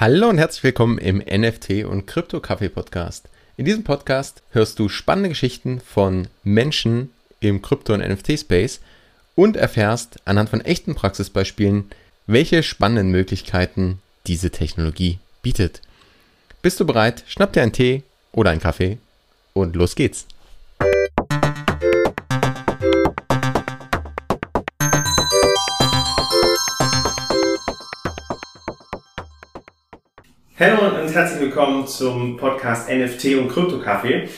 Hallo und herzlich willkommen im NFT und Krypto Kaffee Podcast. In diesem Podcast hörst du spannende Geschichten von Menschen im Krypto- und NFT-Space und erfährst anhand von echten Praxisbeispielen, welche spannenden Möglichkeiten diese Technologie bietet. Bist du bereit? Schnapp dir einen Tee oder einen Kaffee und los geht's. Hallo und herzlich willkommen zum Podcast NFT und Krypto-Kaffee.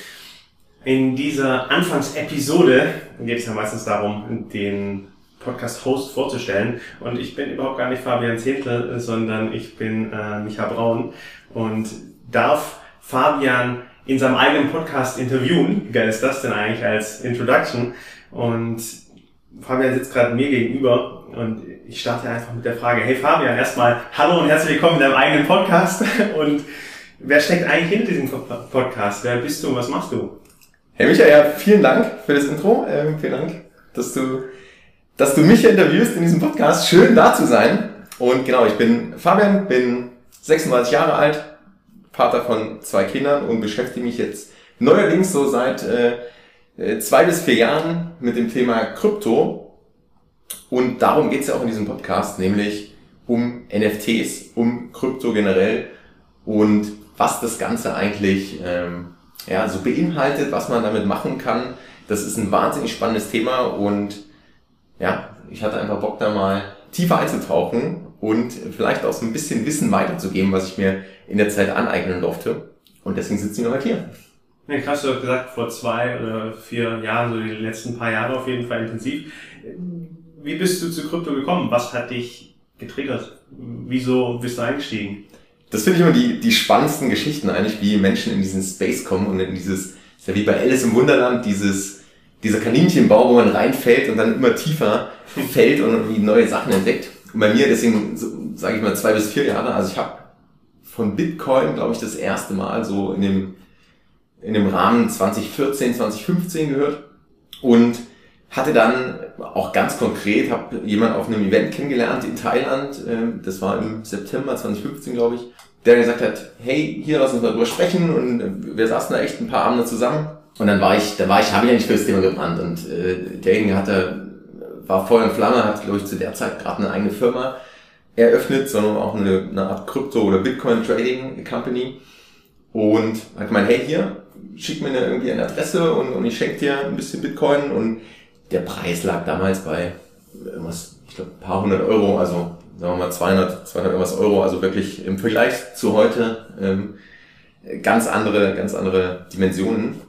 In dieser Anfangsepisode geht es ja meistens darum, den Podcast-Host vorzustellen. Und ich bin überhaupt gar nicht Fabian Zehntel, sondern ich bin äh, Micha Braun und darf Fabian in seinem eigenen Podcast interviewen. Wie geil ist das denn eigentlich als Introduction? Und Fabian sitzt gerade mir gegenüber und ich starte einfach mit der Frage, hey Fabian, erstmal hallo und herzlich willkommen in deinem eigenen Podcast. Und wer steckt eigentlich hinter diesem Podcast? Wer bist du und was machst du? Hey Michael, vielen Dank für das Intro. Ähm, vielen Dank, dass du, dass du mich interviewst in diesem Podcast. Schön da zu sein. Und genau, ich bin Fabian, bin 36 Jahre alt, Vater von zwei Kindern und beschäftige mich jetzt neuerdings so seit äh, zwei bis vier Jahren mit dem Thema Krypto. Und darum geht es ja auch in diesem Podcast, nämlich um NFTs, um Krypto generell und was das Ganze eigentlich ähm, ja, so beinhaltet, was man damit machen kann. Das ist ein wahnsinnig spannendes Thema und ja, ich hatte einfach Bock da mal tiefer einzutauchen und vielleicht auch so ein bisschen Wissen weiterzugeben, was ich mir in der Zeit aneignen durfte. Und deswegen sitzen wir heute hier. Ja, krass, du hast gesagt, vor zwei oder vier Jahren, so die letzten paar Jahre auf jeden Fall intensiv. Wie bist du zu Krypto gekommen? Was hat dich getriggert? Wieso bist du eingestiegen? Das finde ich immer die, die spannendsten Geschichten eigentlich, wie Menschen in diesen Space kommen und in dieses, ist ja wie bei Alice im Wunderland, dieses, dieser Kaninchenbau, wo man reinfällt und dann immer tiefer fällt und irgendwie neue Sachen entdeckt. Und bei mir deswegen, so, sage ich mal, zwei bis vier Jahre, also ich habe von Bitcoin, glaube ich, das erste Mal so in dem in dem Rahmen 2014, 2015 gehört und hatte dann auch ganz konkret, habe jemand auf einem Event kennengelernt in Thailand, ähm, das war im September 2015, glaube ich, der gesagt hat, hey, hier lass uns mal drüber sprechen und äh, wir saßen da echt ein paar Abende zusammen und dann war ich, da war ich, habe ich ja nicht für das Thema gebrannt und äh, derjenige hatte, war Feuer und Flamme, hat glaube ich zu der Zeit gerade eine eigene Firma eröffnet, sondern auch eine, eine Art Krypto- oder Bitcoin-Trading-Company und hat gemeint, hey, hier, schick mir irgendwie eine Adresse und, und ich schenke dir ein bisschen Bitcoin. Und der Preis lag damals bei irgendwas, ich glaube, ein paar hundert Euro, also sagen wir mal 200, 200 irgendwas Euro, also wirklich im Vergleich zu heute ähm, ganz andere, ganz andere Dimensionen.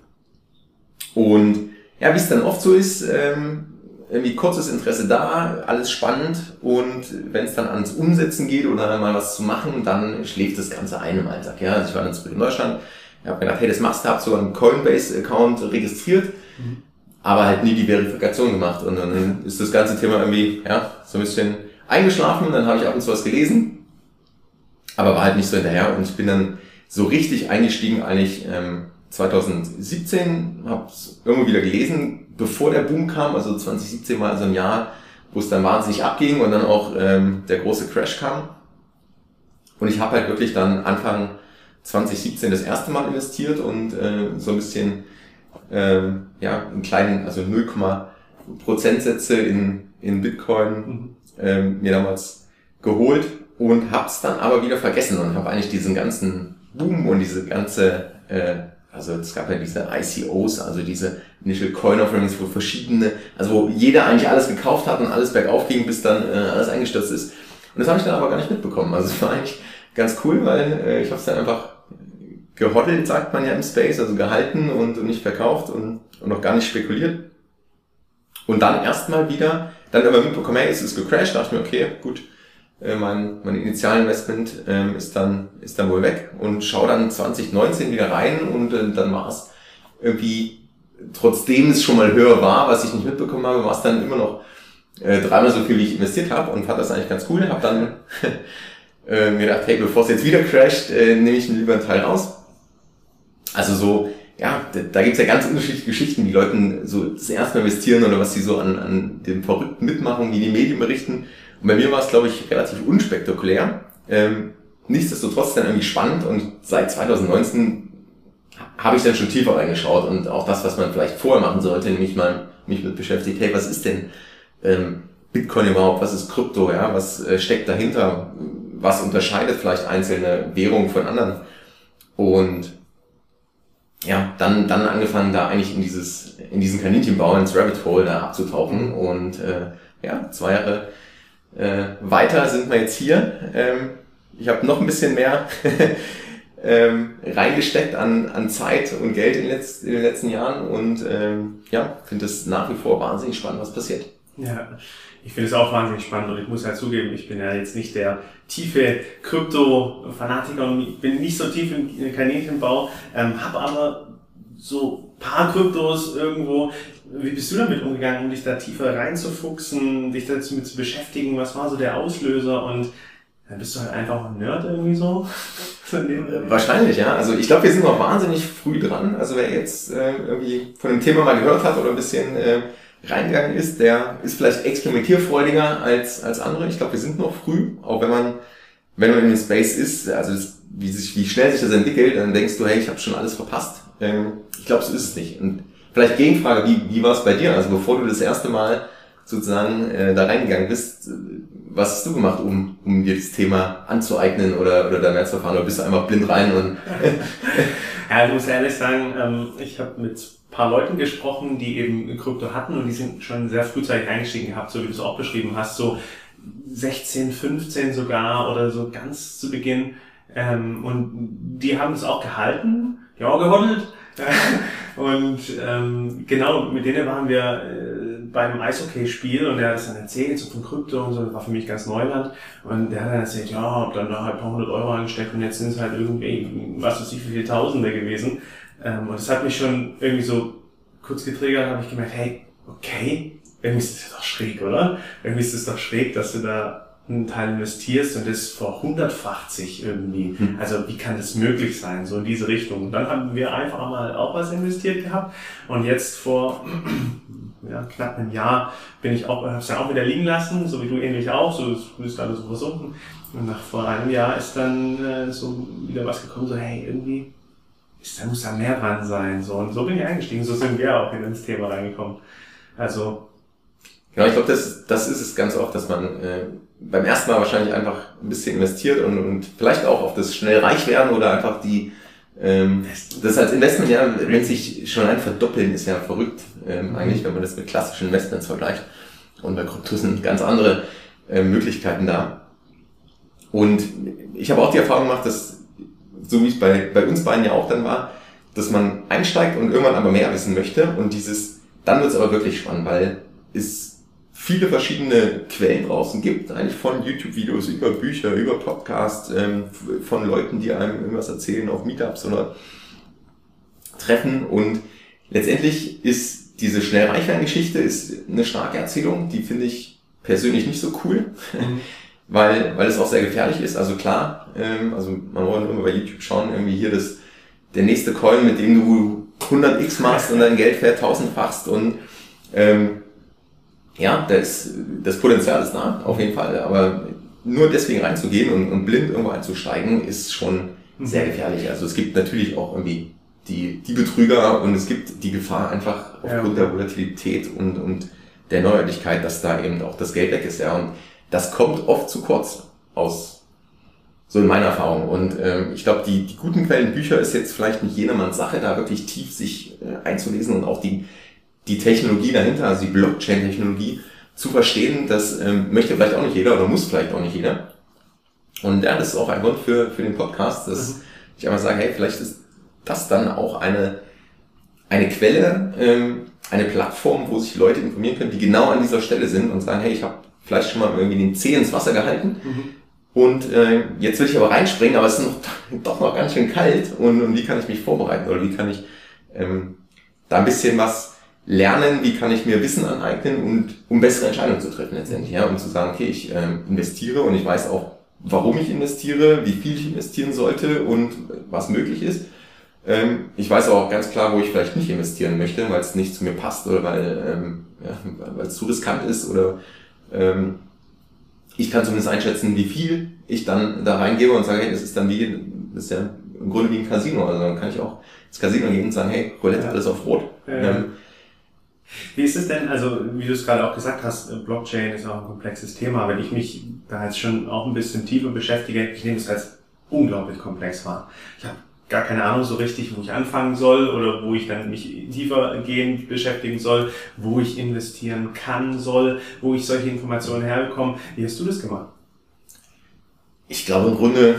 Und ja, wie es dann oft so ist, ähm, irgendwie kurzes Interesse da, alles spannend. Und wenn es dann ans Umsetzen geht oder mal was zu machen, dann schläft das Ganze ein im Alltag. Ja, also ich war dann zurück in Deutschland, habe gedacht, hey, das machst du, hab so einen Coinbase-Account registriert, mhm. aber halt nie die Verifikation gemacht und dann ist das ganze Thema irgendwie, ja, so ein bisschen eingeschlafen, dann habe ich ab und zu was gelesen, aber war halt nicht so hinterher und ich bin dann so richtig eingestiegen eigentlich ähm, 2017, habe es irgendwo wieder gelesen, bevor der Boom kam, also 2017 war so ein Jahr, wo es dann wahnsinnig abging und dann auch ähm, der große Crash kam. Und ich habe halt wirklich dann Anfang 2017 das erste Mal investiert und äh, so ein bisschen ähm, ja einen kleinen, also 0, Prozentsätze in, in Bitcoin mhm. ähm, mir damals geholt und hab's dann aber wieder vergessen und habe eigentlich diesen ganzen Boom und diese ganze äh, also es gab ja diese ICOs, also diese Initial Coin Offerings, wo verschiedene, also wo jeder eigentlich alles gekauft hat und alles bergauf ging, bis dann äh, alles eingestürzt ist. Und das habe ich dann aber gar nicht mitbekommen. Also es war eigentlich ganz cool, weil äh, ich habe es dann einfach gehoddelt, sagt man ja im Space, also gehalten und, und nicht verkauft und, und noch gar nicht spekuliert. Und dann erstmal wieder, dann aber mitbekommen, hey, es ist gecrashed, dachte ich mir, okay, gut, äh, mein, mein Initialinvestment ähm, ist, dann, ist dann wohl weg und schau dann 2019 wieder rein und äh, dann war es irgendwie, trotzdem es schon mal höher war, was ich nicht mitbekommen habe, war es dann immer noch äh, dreimal so viel, wie ich investiert habe und fand das eigentlich ganz cool. Habe dann äh, mir gedacht, hey, bevor es jetzt wieder crasht, äh, nehme ich lieber einen Teil raus. Also so, ja, da, da gibt es ja ganz unterschiedliche Geschichten, die Leuten so das erste Mal investieren oder was sie so an, an dem Verrückten mitmachen, die die Medien berichten. Und bei mir war es, glaube ich, relativ unspektakulär. Ähm, nichtsdestotrotz dann irgendwie spannend und seit 2019 habe ich dann schon tiefer reingeschaut und auch das, was man vielleicht vorher machen sollte, nämlich mal mich mit beschäftigt, hey, was ist denn ähm, Bitcoin überhaupt, was ist Krypto, ja, was äh, steckt dahinter, was unterscheidet vielleicht einzelne Währungen von anderen und dann, dann angefangen, da eigentlich in dieses, in diesen Kaninchenbau, ins Rabbit Hole da abzutauchen und äh, ja, zwei Jahre äh, weiter sind wir jetzt hier. Ähm, ich habe noch ein bisschen mehr ähm, reingesteckt an, an Zeit und Geld in, letz, in den letzten Jahren und ähm, ja, finde es nach wie vor wahnsinnig spannend, was passiert. Ja, ich finde es auch wahnsinnig spannend und ich muss halt zugeben, ich bin ja jetzt nicht der tiefe Krypto-Fanatiker und bin nicht so tief im Kaninchenbau, ähm, habe aber so paar Kryptos irgendwo. Wie bist du damit umgegangen, um dich da tiefer reinzufuchsen, dich dazu mit zu beschäftigen? Was war so der Auslöser? Und dann bist du halt einfach ein Nerd irgendwie so. Wahrscheinlich, ja. Also ich glaube, wir sind noch wahnsinnig früh dran. Also wer jetzt äh, irgendwie von dem Thema mal gehört hat oder ein bisschen äh, reingegangen ist, der ist vielleicht experimentierfreudiger als, als andere. Ich glaube, wir sind noch früh, auch wenn man, wenn man in dem Space ist, also das, wie, sich, wie schnell sich das entwickelt, dann denkst du, hey, ich habe schon alles verpasst. Ähm, ich glaube, so ist es nicht. Und vielleicht Gegenfrage, wie, wie war es bei dir? Also bevor du das erste Mal sozusagen äh, da reingegangen bist, was hast du gemacht, um, um dir das Thema anzueignen oder, oder da mehr zu erfahren? Oder bist du einfach blind rein und Ja, ich muss ehrlich sagen, ähm, ich habe mit paar Leuten gesprochen, die eben Krypto hatten und die sind schon sehr frühzeitig eingestiegen gehabt, so wie du es auch beschrieben hast, so 16, 15 sogar oder so ganz zu Beginn. Ähm, und die haben es auch gehalten, auch gehoddelt. und ähm, genau, mit denen waren wir äh, beim Eishockey-Spiel und der hat es dann erzählt, so von Krypto und so, das war für mich ganz Neuland. Und der hat dann erzählt, ja, hab dann da halt ein paar hundert Euro angesteckt und jetzt sind es halt irgendwie, was weiß ich, wie viele Tausende gewesen. Ähm, und das hat mich schon irgendwie so kurz getriggert, habe ich gemerkt, hey, okay, irgendwie ist das doch schräg, oder? Irgendwie ist es doch schräg, dass du da einen Teil investierst und das vor 180 irgendwie. Hm. Also wie kann das möglich sein, so in diese Richtung? Und dann haben wir einfach mal auch was investiert gehabt und jetzt vor ja, knapp einem Jahr bin ich auch, hab's ja auch wieder liegen lassen, so wie du ähnlich auch, so ist alles so versunken. Und nach vor einem Jahr ist dann äh, so wieder was gekommen, so hey, irgendwie ist, da muss da mehr dran sein. So, und so bin ich eingestiegen, so sind wir auch ins Thema reingekommen. Also. Genau, ich glaube, das, das ist es ganz oft, dass man äh, beim ersten Mal wahrscheinlich einfach ein bisschen investiert und, und vielleicht auch auf das schnell reich werden oder einfach die ähm, das als Investment ja, wenn sich schon ein verdoppeln, ist ja verrückt, ähm, eigentlich, wenn man das mit klassischen Investments vergleicht. Und bei Krypto sind ganz andere äh, Möglichkeiten da. Und ich habe auch die Erfahrung gemacht, dass so wie es bei, bei uns beiden ja auch dann war, dass man einsteigt und irgendwann aber mehr wissen möchte und dieses, dann wird es aber wirklich spannend, weil es viele verschiedene Quellen draußen gibt, eigentlich von YouTube-Videos über Bücher, über Podcasts, ähm, von Leuten, die einem irgendwas erzählen auf Meetups oder Treffen und letztendlich ist diese Schnellreichwein-Geschichte ist eine starke Erzählung, die finde ich persönlich nicht so cool. Mhm weil, weil es auch sehr gefährlich ist. Also klar, ähm, also man wollte immer bei YouTube schauen, irgendwie hier das, der nächste Coin, mit dem du 100x machst und dein Geld vertausendfachst und ähm, ja, das, das Potenzial ist da, auf jeden Fall. Aber nur deswegen reinzugehen und, und blind irgendwo einzusteigen, ist schon mhm. sehr gefährlich. Also es gibt natürlich auch irgendwie die, die Betrüger und es gibt die Gefahr einfach aufgrund ja. der Volatilität und, und der Neuerlichkeit, dass da eben auch das Geld weg ist. Ja. Und das kommt oft zu kurz aus, so in meiner Erfahrung. Und ähm, ich glaube, die, die guten Quellen Bücher ist jetzt vielleicht nicht jedermanns Sache, da wirklich tief sich äh, einzulesen und auch die, die Technologie dahinter, also die Blockchain-Technologie, zu verstehen, das ähm, möchte vielleicht auch nicht jeder oder muss vielleicht auch nicht jeder. Und ja, das ist auch ein Grund für, für den Podcast, dass mhm. ich einmal sage, hey, vielleicht ist das dann auch eine, eine Quelle, ähm, eine Plattform, wo sich Leute informieren können, die genau an dieser Stelle sind und sagen, hey, ich habe vielleicht schon mal irgendwie den Zeh ins Wasser gehalten. Mhm. Und äh, jetzt will ich aber reinspringen, aber es ist noch, doch noch ganz schön kalt. Und, und wie kann ich mich vorbereiten oder wie kann ich ähm, da ein bisschen was lernen, wie kann ich mir Wissen aneignen und um bessere Entscheidungen zu treffen letztendlich, ja, um zu sagen, okay, ich ähm, investiere und ich weiß auch, warum ich investiere, wie viel ich investieren sollte und was möglich ist. Ähm, ich weiß auch ganz klar, wo ich vielleicht nicht investieren möchte, weil es nicht zu mir passt oder weil, ähm, ja, weil es zu riskant ist oder ähm, ich kann zumindest einschätzen, wie viel ich dann da reingebe und sage, hey, das ist dann wie, das ist ja im Grunde wie ein Casino. Also dann kann ich auch ins Casino gehen und sagen, hey, Roulette, alles auf Rot. Ja. Ähm, wie ist es denn, also wie du es gerade auch gesagt hast, Blockchain ist auch ein komplexes Thema. Wenn ich mich da jetzt schon auch ein bisschen tiefer beschäftige, ich nehme es als unglaublich komplex wahr. Ich habe gar keine Ahnung so richtig, wo ich anfangen soll oder wo ich dann mich tiefer gehend beschäftigen soll, wo ich investieren kann, soll, wo ich solche Informationen herbekomme. Wie hast du das gemacht? Ich glaube im Grunde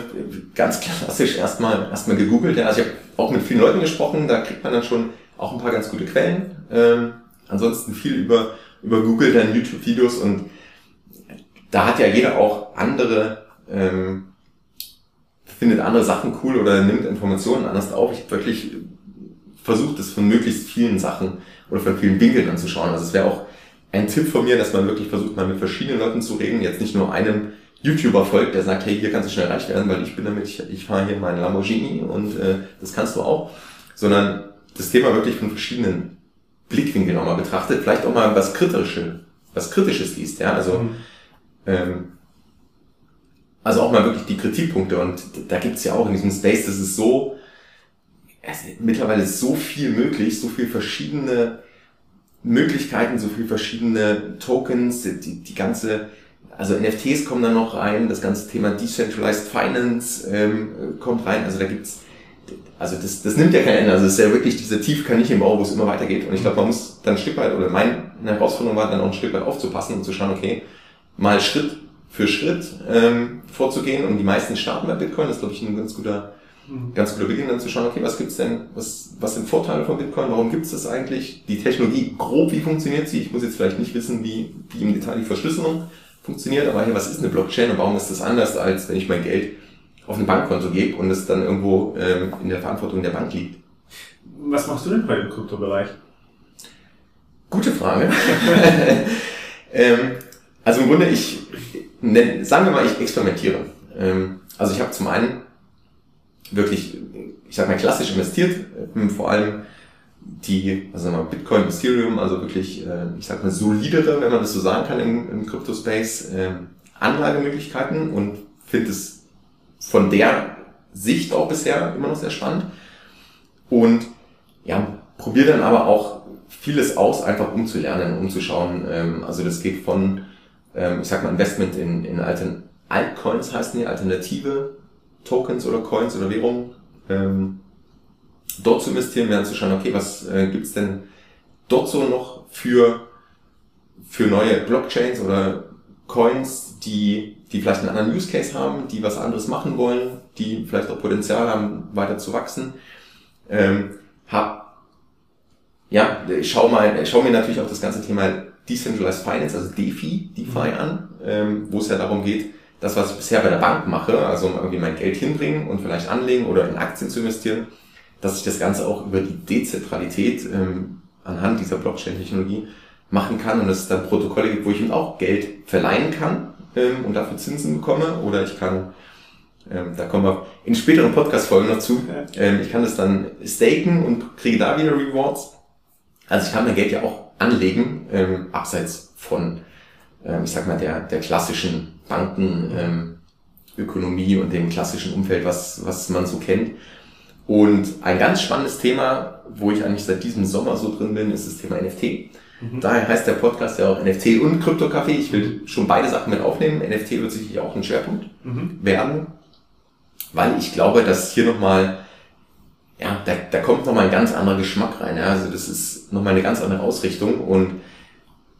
ganz klassisch erstmal erstmal gegoogelt. Ja. Also ich habe auch mit vielen Leuten gesprochen, da kriegt man dann schon auch ein paar ganz gute Quellen. Ansonsten viel über, über Google, dann YouTube-Videos und da hat ja jeder auch andere ähm, findet andere Sachen cool oder nimmt Informationen anders auf. Ich habe wirklich versucht, es von möglichst vielen Sachen oder von vielen Winkeln anzuschauen. Also es wäre auch ein Tipp von mir, dass man wirklich versucht, mal mit verschiedenen Leuten zu reden, jetzt nicht nur einem YouTuber folgt, der sagt, hey, hier kannst du schnell reich werden, weil ich bin damit, ich, ich fahre hier meinen Lamborghini und äh, das kannst du auch, sondern das Thema wirklich von verschiedenen Blickwinkeln auch mal betrachtet, vielleicht auch mal was Kritisches, was Kritisches liest, ja, also mhm. ähm, also auch mal wirklich die Kritikpunkte und da gibt's ja auch in diesem Space, das ist so, es ist mittlerweile so viel möglich, so viel verschiedene Möglichkeiten, so viel verschiedene Tokens, die, die ganze, also NFTs kommen da noch rein, das ganze Thema Decentralized Finance ähm, kommt rein, also da gibt's, also das, das nimmt ja kein Ende, also es ist ja wirklich diese tiefe Bau, wo es immer weitergeht und ich glaube, man muss dann ein Stück weit, oder meine Herausforderung war dann auch ein Stück weit aufzupassen und zu schauen, okay, mal Schritt für Schritt ähm, vorzugehen und die meisten starten bei Bitcoin. Das ist, glaube ich, ein ganz guter, mhm. ganz guter Beginn, dann zu schauen, okay, was gibt's denn, was, was sind Vorteile von Bitcoin, warum gibt's das eigentlich? Die Technologie, grob, wie funktioniert sie? Ich muss jetzt vielleicht nicht wissen, wie, wie im Detail die Verschlüsselung funktioniert, aber hey, was ist eine Blockchain und warum ist das anders, als wenn ich mein Geld auf ein Bankkonto gebe und es dann irgendwo ähm, in der Verantwortung der Bank liegt? Was machst du denn bei dem Kryptobereich? Gute Frage. ähm, also im Grunde, ich, ne, sagen wir mal, ich experimentiere. Ähm, also ich habe zum einen wirklich, ich sag mal, klassisch investiert, ähm, vor allem die, also mal Bitcoin, Ethereum, also wirklich, äh, ich sag mal, solidere, wenn man das so sagen kann im, im Crypto-Space, äh, Anlagemöglichkeiten und finde es von der Sicht auch bisher immer noch sehr spannend. Und ja, probiere dann aber auch vieles aus, einfach um zu lernen, um zu schauen. Ähm, also das geht von ähm, ich sag mal, Investment in, in Altern Altcoins heißen die, alternative Tokens oder Coins oder Währungen, dort zu investieren, während zu schauen, okay, was äh, gibt's denn dort so noch für, für neue Blockchains oder Coins, die, die vielleicht einen anderen Use Case haben, die was anderes machen wollen, die vielleicht auch Potenzial haben, weiter zu wachsen. Ähm, hab, ja, ich schau mal, ich schau mir natürlich auch das ganze Thema Decentralized Finance, also DeFi, DeFi mhm. an, ähm, wo es ja darum geht, das, was ich bisher bei der Bank mache, also irgendwie mein Geld hinbringen und vielleicht anlegen oder in Aktien zu investieren, dass ich das Ganze auch über die Dezentralität ähm, anhand dieser Blockchain-Technologie machen kann und es dann Protokolle gibt, wo ich ihm auch Geld verleihen kann ähm, und dafür Zinsen bekomme oder ich kann, ähm, da kommen wir in späteren Podcast-Folgen noch zu, ähm, ich kann das dann staken und kriege da wieder Rewards. Also ich kann mein Geld ja auch anlegen, ähm, abseits von, ähm, ich sag mal, der, der klassischen Bankenökonomie ähm, und dem klassischen Umfeld, was, was man so kennt. Und ein ganz spannendes Thema, wo ich eigentlich seit diesem Sommer so drin bin, ist das Thema NFT. Mhm. Daher heißt der Podcast ja auch NFT und Krypto-Café. Ich will schon beide Sachen mit aufnehmen. NFT wird sicherlich auch ein Schwerpunkt mhm. werden, weil ich glaube, dass hier nochmal ja, da, da kommt nochmal ein ganz anderer Geschmack rein. Ja? Also das ist nochmal eine ganz andere Ausrichtung. Und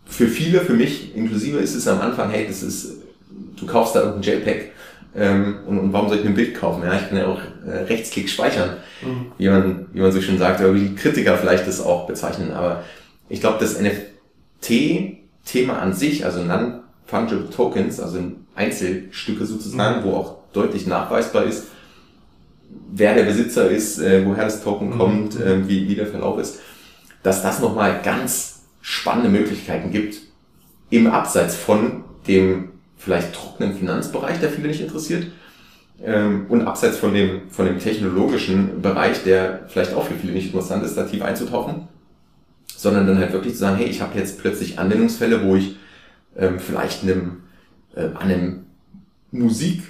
für viele, für mich inklusive, ist es am Anfang, hey, das ist, du kaufst da irgendein JPEG ähm, und, und warum soll ich mir ein Bild kaufen? Ja, ich kann ja auch äh, Rechtsklick speichern, mhm. wie, man, wie man so schön sagt, oder wie die Kritiker vielleicht das auch bezeichnen. Aber ich glaube, das NFT-Thema an sich, also Non-Fungible Tokens, also Einzelstücke sozusagen, mhm. wo auch deutlich nachweisbar ist, wer der Besitzer ist, äh, woher das Token mhm. kommt, äh, wie, wie der Verlauf ist, dass das nochmal ganz spannende Möglichkeiten gibt, im Abseits von dem vielleicht trockenen Finanzbereich, der viele nicht interessiert, ähm, und abseits von dem, von dem technologischen Bereich, der vielleicht auch für viele nicht interessant ist, da tief einzutauchen, sondern dann halt wirklich zu sagen, hey, ich habe jetzt plötzlich Anwendungsfälle, wo ich ähm, vielleicht einem, äh, an einem Musik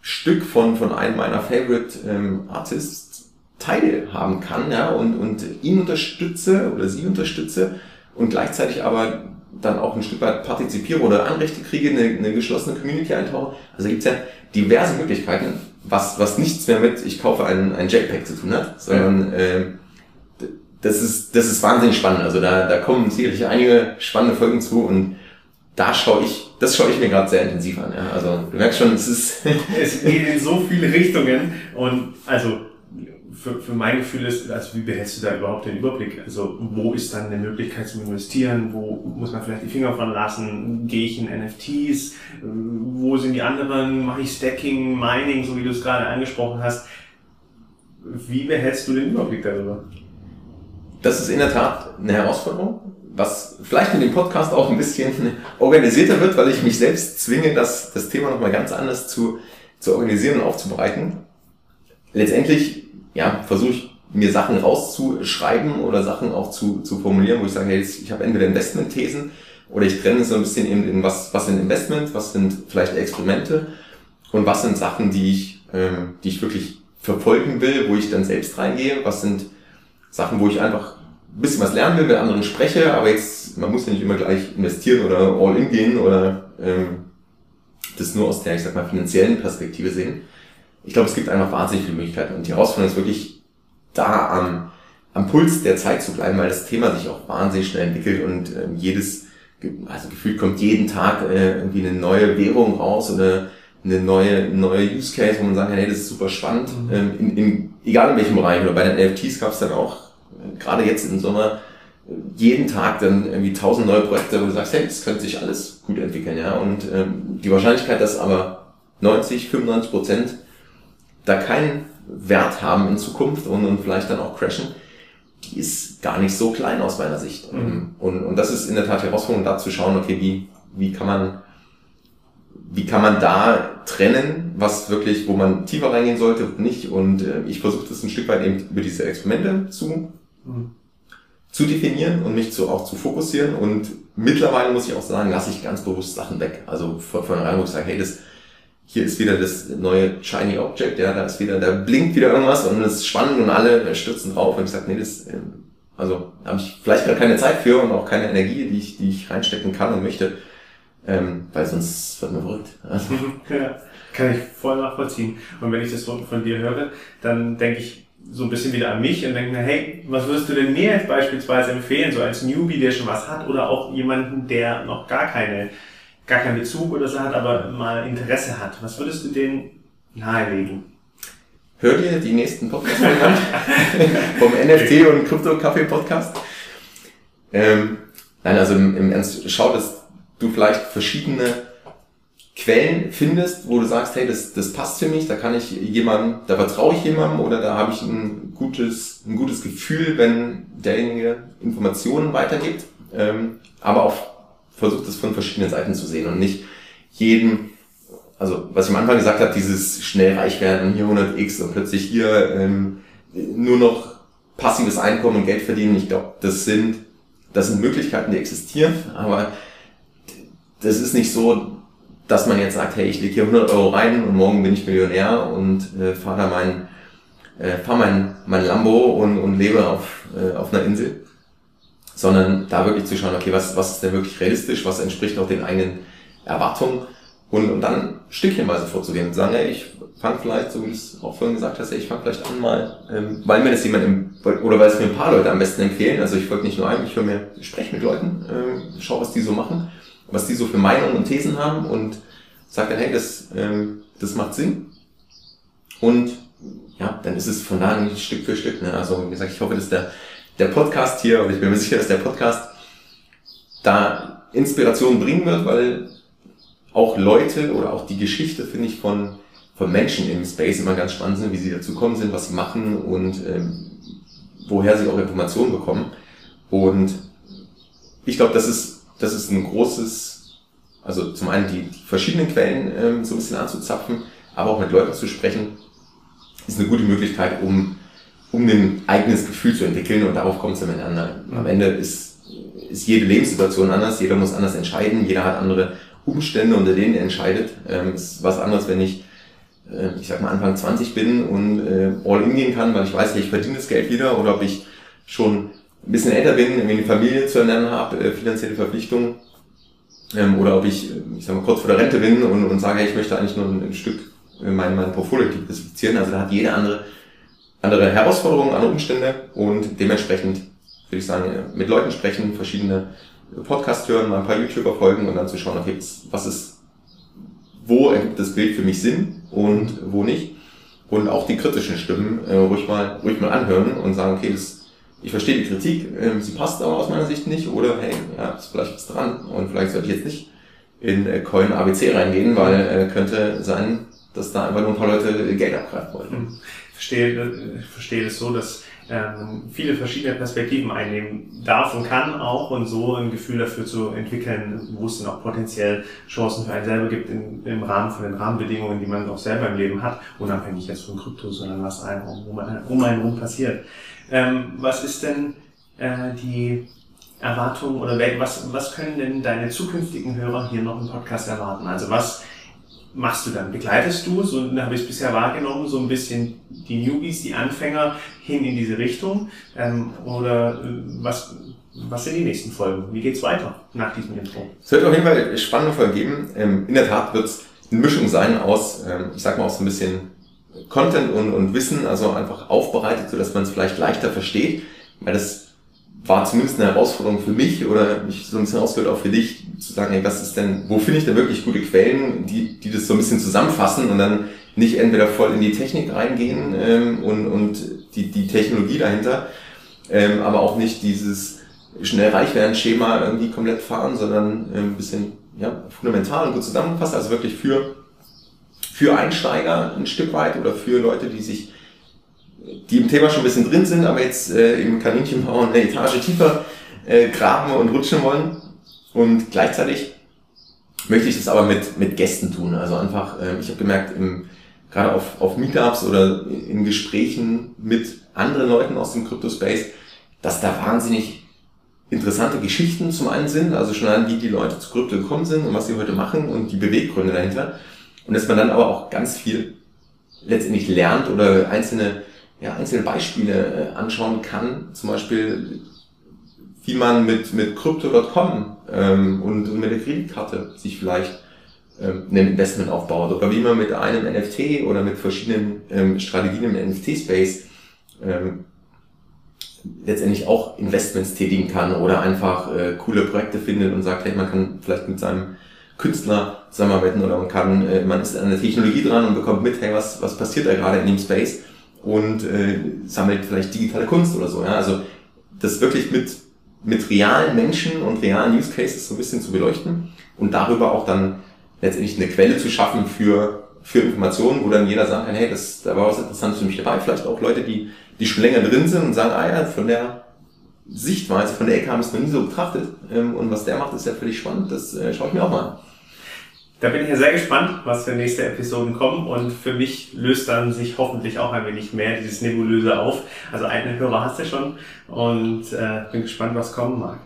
Stück von, von einem meiner Favorite ähm, Artists teilhaben kann, ja, und, und ihn unterstütze oder sie unterstütze und gleichzeitig aber dann auch ein Stück weit partizipiere oder Anrechte kriege, eine, eine geschlossene Community eintauche. Also gibt's ja diverse Möglichkeiten, was, was nichts mehr mit, ich kaufe einen, einen JPEG zu tun hat, sondern ja. äh, das ist, das ist wahnsinnig spannend. Also da, da kommen sicherlich einige spannende Folgen zu und da schaue ich, das schaue ich mir gerade sehr intensiv an. Ja. Also du merkst schon, es ist. es geht in so viele Richtungen und also für, für mein Gefühl ist, also wie behältst du da überhaupt den Überblick? Also wo ist dann eine Möglichkeit zum Investieren? Wo muss man vielleicht die Finger von lassen? Gehe ich in NFTs? Wo sind die anderen? Mache ich Stacking, Mining, so wie du es gerade angesprochen hast? Wie behältst du den Überblick darüber? Das ist in der Tat eine Herausforderung was vielleicht mit dem Podcast auch ein bisschen organisierter wird, weil ich mich selbst zwinge, das, das Thema nochmal ganz anders zu, zu organisieren und aufzubereiten. Letztendlich, ja, versuche ich mir Sachen rauszuschreiben oder Sachen auch zu, zu formulieren, wo ich sage, hey, ich habe entweder Investmentthesen oder ich trenne so ein bisschen eben in was, was sind Investment, was sind vielleicht Experimente und was sind Sachen, die ich, ähm, die ich wirklich verfolgen will, wo ich dann selbst reingehe, was sind Sachen, wo ich einfach ein bisschen was lernen will, mit anderen spreche, aber jetzt, man muss ja nicht immer gleich investieren oder all in gehen oder ähm, das nur aus der, ich sag mal, finanziellen Perspektive sehen. Ich glaube, es gibt einfach wahnsinnig viele Möglichkeiten und die Herausforderung ist wirklich da am, am Puls der Zeit zu bleiben, weil das Thema sich auch wahnsinnig schnell entwickelt und ähm, jedes, also gefühlt kommt jeden Tag äh, irgendwie eine neue Währung raus oder eine neue, neue Use Case, wo man sagt, hey, das ist super spannend, mhm. ähm, in, in, egal in welchem Bereich oder bei den NFTs gab es dann auch gerade jetzt im Sommer jeden Tag dann irgendwie tausend neue Projekte, wo du sagst, hey, das könnte sich alles gut entwickeln, ja. Und ähm, die Wahrscheinlichkeit, dass aber 90, 95 Prozent da keinen Wert haben in Zukunft und, und vielleicht dann auch crashen, die ist gar nicht so klein aus meiner Sicht. Mhm. Und, und das ist in der Tat die Herausforderung, da zu schauen, okay, wie, wie kann man, wie kann man da trennen, was wirklich, wo man tiefer reingehen sollte, nicht. Und äh, ich versuche das ein Stück weit eben über diese Experimente zu zu definieren und mich zu, auch zu fokussieren. Und mittlerweile muss ich auch sagen, lasse ich ganz bewusst Sachen weg. Also von, von rein, wo ich sage, hey, das, hier ist wieder das neue Shiny Object, ja, da ist wieder, da blinkt wieder irgendwas und es ist spannend und alle stürzen drauf. Und ich sage, nee, das, ähm, also habe ich vielleicht gar keine Zeit für und auch keine Energie, die ich, die ich reinstecken kann und möchte, ähm, weil sonst wird mir verrückt. Also. Ja, kann ich voll nachvollziehen. Und wenn ich das von dir höre, dann denke ich, so ein bisschen wieder an mich und denke mir, hey, was würdest du denn mir jetzt beispielsweise empfehlen, so als Newbie, der schon was hat oder auch jemanden, der noch gar keine, gar keinen Bezug oder so hat, aber mal Interesse hat. Was würdest du denen nahelegen? Hör dir die nächsten Podcasts an vom NFT und Krypto Kaffee Podcast. Ähm, nein, also im, im Ernst, schau, dass du vielleicht verschiedene Quellen findest, wo du sagst, hey, das, das passt für mich, da kann ich jemandem, da vertraue ich jemandem oder da habe ich ein gutes, ein gutes Gefühl, wenn derjenige Informationen weitergibt, ähm, aber auch versucht es von verschiedenen Seiten zu sehen und nicht jeden, also was ich am Anfang gesagt habe, dieses schnell reich werden, hier 100x und plötzlich hier ähm, nur noch passives Einkommen und Geld verdienen, ich glaube, das sind, das sind Möglichkeiten, die existieren, aber das ist nicht so, dass man jetzt sagt, hey, ich lege hier 100 Euro rein und morgen bin ich Millionär und äh, fahre da mein, äh, fahr mein, mein Lambo und, und lebe auf, äh, auf einer Insel. Sondern da wirklich zu schauen, okay, was, was ist denn wirklich realistisch, was entspricht auch den eigenen Erwartungen? Und, und dann stückchenweise vorzugehen und sagen, hey, ich fange vielleicht, so wie du es auch vorhin gesagt hast, hey, ich fange vielleicht an mal, ähm, weil mir das jemand im, oder weil es mir ein paar Leute am besten empfehlen, also ich folge nicht nur einem, ich höre mir, spreche mit Leuten, äh, schau, was die so machen was die so für Meinungen und Thesen haben und sagt dann, hey, das, ähm, das macht Sinn. Und ja, dann ist es von da an Stück für Stück. Ne? Also wie gesagt, ich hoffe, dass der, der Podcast hier, und ich bin mir sicher, dass der Podcast da Inspiration bringen wird, weil auch Leute oder auch die Geschichte, finde ich, von, von Menschen im Space immer ganz spannend sind, wie sie dazu kommen sind, was sie machen und ähm, woher sie auch Informationen bekommen. Und ich glaube, das ist das ist ein großes, also zum einen die, die verschiedenen Quellen ähm, so ein bisschen anzuzapfen, aber auch mit Leuten zu sprechen, ist eine gute Möglichkeit, um, um ein eigenes Gefühl zu entwickeln und darauf kommt es am Ende an. Am Ende ist, ist jede Lebenssituation anders, jeder muss anders entscheiden, jeder hat andere Umstände, unter denen er entscheidet. Ähm, ist was anderes, wenn ich äh, ich sag mal Anfang 20 bin und äh, all in gehen kann, weil ich weiß, ich verdiene das Geld wieder oder ob ich schon ein bisschen älter bin, irgendwie eine Familie zu ernähren habe, äh, finanzielle Verpflichtungen ähm, oder ob ich, ich sag mal, kurz vor der Rente bin und, und sage, hey, ich möchte eigentlich nur ein, ein Stück mein, mein Portfolio diversifizieren. Also da hat jede andere, andere Herausforderungen, andere Umstände und dementsprechend würde ich sagen, mit Leuten sprechen, verschiedene Podcasts hören, mal ein paar YouTuber folgen und dann zu schauen, okay, was ist, wo ergibt das Bild für mich Sinn und wo nicht. Und auch die kritischen Stimmen äh, ruhig mal, ruhig mal anhören und sagen, okay, das, ich verstehe die Kritik, äh, sie passt aber aus meiner Sicht nicht oder hey, ja, ist vielleicht was dran und vielleicht sollte ich jetzt nicht in äh, Coin ABC reingehen, weil äh, könnte sein, dass da einfach nur ein paar Leute Geld abgreifen wollten. Hm. Ich verstehe, äh, ich verstehe das so, dass ähm, viele verschiedene Perspektiven einnehmen darf und kann auch und so ein Gefühl dafür zu entwickeln, wo es dann auch potenziell Chancen für einen selber gibt in, im Rahmen von den Rahmenbedingungen, die man auch selber im Leben hat, unabhängig jetzt von Krypto, sondern was einem um, um einen herum passiert. Ähm, was ist denn äh, die Erwartung oder was, was können denn deine zukünftigen Hörer hier noch im Podcast erwarten? Also was machst du dann? Begleitest du, so habe ich es bisher wahrgenommen, so ein bisschen die Newbies, die Anfänger hin in diese Richtung? Ähm, oder äh, was, was sind die nächsten Folgen? Wie geht's weiter nach diesem Intro? Es wird auf jeden Fall spannende Folgen geben. Ähm, in der Tat wird es eine Mischung sein aus, ähm, ich sag mal auch so ein bisschen Content und, und Wissen, also einfach aufbereitet, so dass man es vielleicht leichter versteht, weil das war zumindest eine Herausforderung für mich oder mich so ein bisschen ausgehört auch für dich, zu sagen, hey, was ist denn, wo finde ich denn wirklich gute Quellen, die, die das so ein bisschen zusammenfassen und dann nicht entweder voll in die Technik reingehen ähm, und, und die, die Technologie dahinter, ähm, aber auch nicht dieses schnell reich werden Schema irgendwie komplett fahren, sondern ähm, ein bisschen ja, fundamental und gut zusammengefasst, also wirklich für, für Einsteiger ein Stück weit oder für Leute, die sich die im Thema schon ein bisschen drin sind, aber jetzt äh, im Kaninchenbau eine Etage tiefer äh, graben und rutschen wollen. Und gleichzeitig möchte ich das aber mit, mit Gästen tun. Also einfach, äh, ich habe gemerkt, im, gerade auf, auf Meetups oder in Gesprächen mit anderen Leuten aus dem Crypto-Space, dass da wahnsinnig interessante Geschichten zum einen sind, also schon an wie die Leute zu Krypto gekommen sind und was sie heute machen und die Beweggründe dahinter. Und dass man dann aber auch ganz viel letztendlich lernt oder einzelne ja, einzelne Beispiele äh, anschauen kann, zum Beispiel wie man mit, mit Crypto.com ähm, und, und mit der Kreditkarte sich vielleicht ähm, ein Investment aufbaut. Oder wie man mit einem NFT oder mit verschiedenen ähm, Strategien im NFT-Space ähm, letztendlich auch Investments tätigen kann oder einfach äh, coole Projekte findet und sagt, hey, man kann vielleicht mit seinem Künstler zusammenarbeiten oder man kann, äh, man ist an der Technologie dran und bekommt mit, hey, was, was passiert da gerade in dem Space und äh, sammelt vielleicht digitale Kunst oder so. Ja? Also das wirklich mit, mit realen Menschen und realen Use Cases so ein bisschen zu beleuchten und darüber auch dann letztendlich eine Quelle zu schaffen für, für Informationen, wo dann jeder sagen kann, hey, das, da war was Interessantes für mich dabei. Vielleicht auch Leute, die, die schon länger drin sind und sagen, ah ja, von der Sichtweise, von der Ecke haben es noch nie so betrachtet ähm, und was der macht, ist ja völlig spannend. Das äh, schaue ich mir auch mal an. Da bin ich ja sehr gespannt, was für nächste Episoden kommen und für mich löst dann sich hoffentlich auch ein wenig mehr dieses Nebulöse auf. Also einen Hörer hast du schon und äh, bin gespannt, was kommen mag.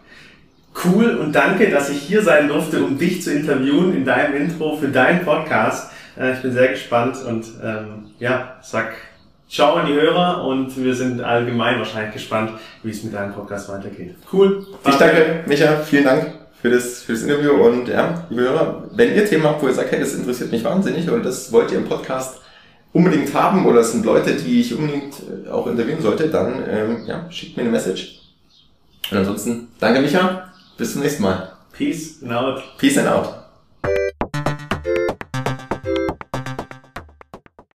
Cool und danke, dass ich hier sein durfte, um dich zu interviewen in deinem Intro für deinen Podcast. Äh, ich bin sehr gespannt und ähm, ja, sag Ciao an die Hörer und wir sind allgemein wahrscheinlich gespannt, wie es mit deinem Podcast weitergeht. Cool. Ich danke, Micha. Vielen Dank für das, für das Interview. Und ja, liebe Hörer, wenn ihr Themen habt, wo ihr sagt, hey, das interessiert mich wahnsinnig und das wollt ihr im Podcast unbedingt haben oder es sind Leute, die ich unbedingt äh, auch interviewen sollte, dann ähm, ja, schickt mir eine Message. Und ansonsten, danke Micha, bis zum nächsten Mal. Peace and out. Peace and out.